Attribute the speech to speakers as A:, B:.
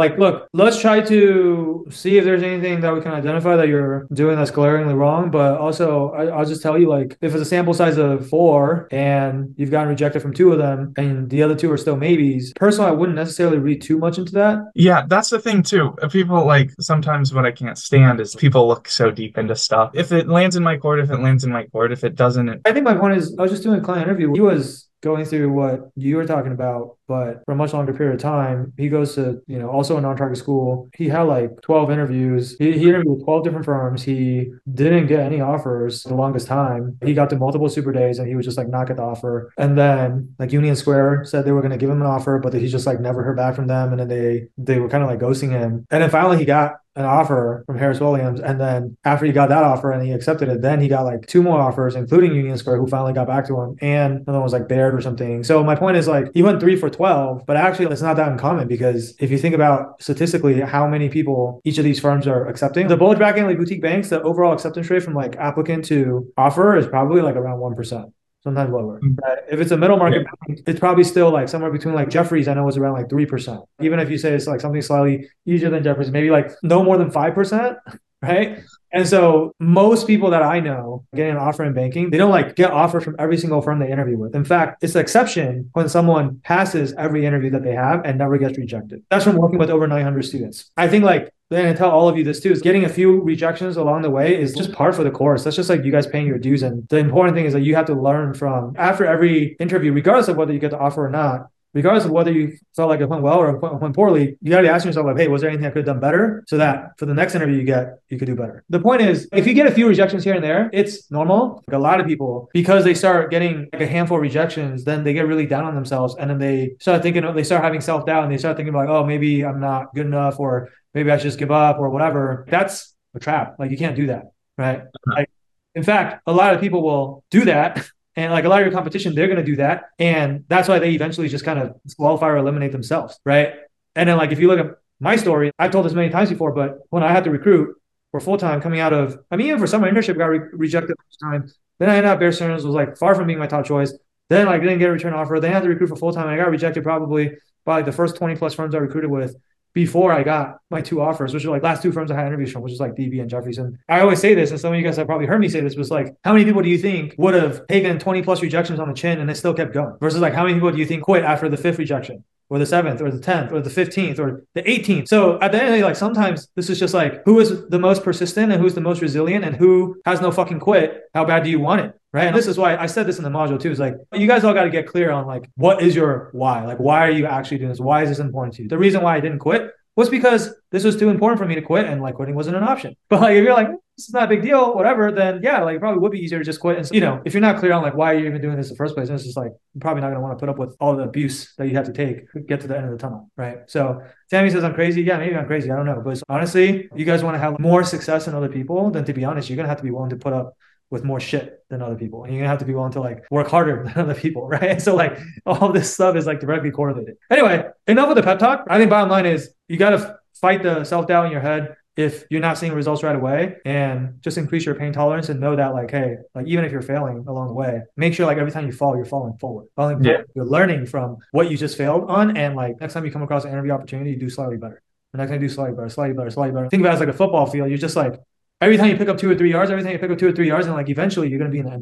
A: like, look, let's try to see if there's anything that we can identify that you're doing that's glaringly wrong. But also, I, will just tell you, like, if it's a sample size of four and you've gotten rejected from two of them and the other two are still maybes, personally, I wouldn't necessarily read too much into that.
B: Yeah, that's the thing too. People like sometimes what I can't stand is people look so deep into stuff. If it lands in my court, if it lands in my court, if it doesn't, it...
A: I think my point is, I was just doing a client interview. He was going through what you were talking about, but for a much longer period of time. He goes to, you know, also a non-target school. He had like 12 interviews. He, he interviewed with 12 different firms. He didn't get any offers the longest time. He got to multiple super days and he was just like not get the offer. And then like Union Square said they were going to give him an offer, but he just like never heard back from them. And then they, they were kind of like ghosting him. And then finally he got an offer from Harris Williams. And then after he got that offer and he accepted it, then he got like two more offers, including Union Square, who finally got back to him. And another one was like Baird or something. So my point is like he went three for 12, but actually it's not that uncommon because if you think about statistically how many people each of these firms are accepting, the bulge bracket like boutique banks, the overall acceptance rate from like applicant to offer is probably like around 1% sometimes lower. Mm-hmm. If it's a middle market yeah. it's probably still like somewhere between like Jefferies, I know was around like 3%. Even if you say it's like something slightly easier than Jefferies, maybe like no more than 5%, right? And so most people that I know getting an offer in banking, they don't like get offers from every single firm they interview with. In fact, it's an exception when someone passes every interview that they have and never gets rejected. That's from working with over 900 students. I think like and I tell all of you this too is getting a few rejections along the way is just par for the course. That's just like you guys paying your dues. And the important thing is that you have to learn from after every interview, regardless of whether you get the offer or not, regardless of whether you felt like it went well or it went poorly, you got to ask yourself like, hey, was there anything I could have done better so that for the next interview you get, you could do better. The point is, if you get a few rejections here and there, it's normal. Like a lot of people, because they start getting like a handful of rejections, then they get really down on themselves, and then they start thinking, they start having self doubt, and they start thinking like, oh, maybe I'm not good enough, or maybe I should just give up, or whatever. That's a trap. Like you can't do that, right? Uh-huh. Like, in fact, a lot of people will do that And like a lot of your competition, they're going to do that. And that's why they eventually just kind of disqualify or eliminate themselves. Right. And then, like, if you look at my story, I've told this many times before, but when I had to recruit for full time coming out of, I mean, even for summer internship, got re- rejected first time. Then I ended up Bear Stearns was like far from being my top choice. Then like didn't get a return offer. Then I had to recruit for full time. I got rejected probably by like the first 20 plus firms I recruited with before I got my two offers, which are like last two firms I had interviews from, which is like DB and Jefferies. And I always say this, and some of you guys have probably heard me say this, was like, how many people do you think would have taken 20 plus rejections on the chin and they still kept going? Versus like, how many people do you think quit after the fifth rejection? Or the seventh, or the tenth, or the fifteenth, or the eighteenth. So at the end of the day, like sometimes this is just like who is the most persistent and who's the most resilient and who has no fucking quit. How bad do you want it? Right? And this is why I said this in the module too. Is like you guys all got to get clear on like what is your why? Like why are you actually doing this? Why is this important to you? The reason why I didn't quit was because this was too important for me to quit and like quitting wasn't an option. But like if you're like, hmm, this is not a big deal, whatever, then yeah, like it probably would be easier to just quit. And you know, if you're not clear on like why you're even doing this in the first place, then it's just like you're probably not gonna want to put up with all the abuse that you have to take to get to the end of the tunnel. Right. So Tammy says I'm crazy. Yeah, maybe I'm crazy. I don't know. But honestly, you guys want to have more success than other people, then to be honest, you're gonna have to be willing to put up with more shit than other people. And you're gonna have to be willing to like work harder than other people, right? So like all this stuff is like directly correlated. Anyway, enough of the pep talk. I think bottom line is you gotta fight the self doubt in your head if you're not seeing results right away and just increase your pain tolerance and know that like hey like even if you're failing along the way make sure like every time you fall you're falling forward falling yeah. forward. you're learning from what you just failed on and like next time you come across an interview opportunity you do slightly better the next time you do slightly better slightly better slightly better think about it as like a football field you're just like every time you pick up two or three yards every time you pick up two or three yards and like eventually you're going to be in the end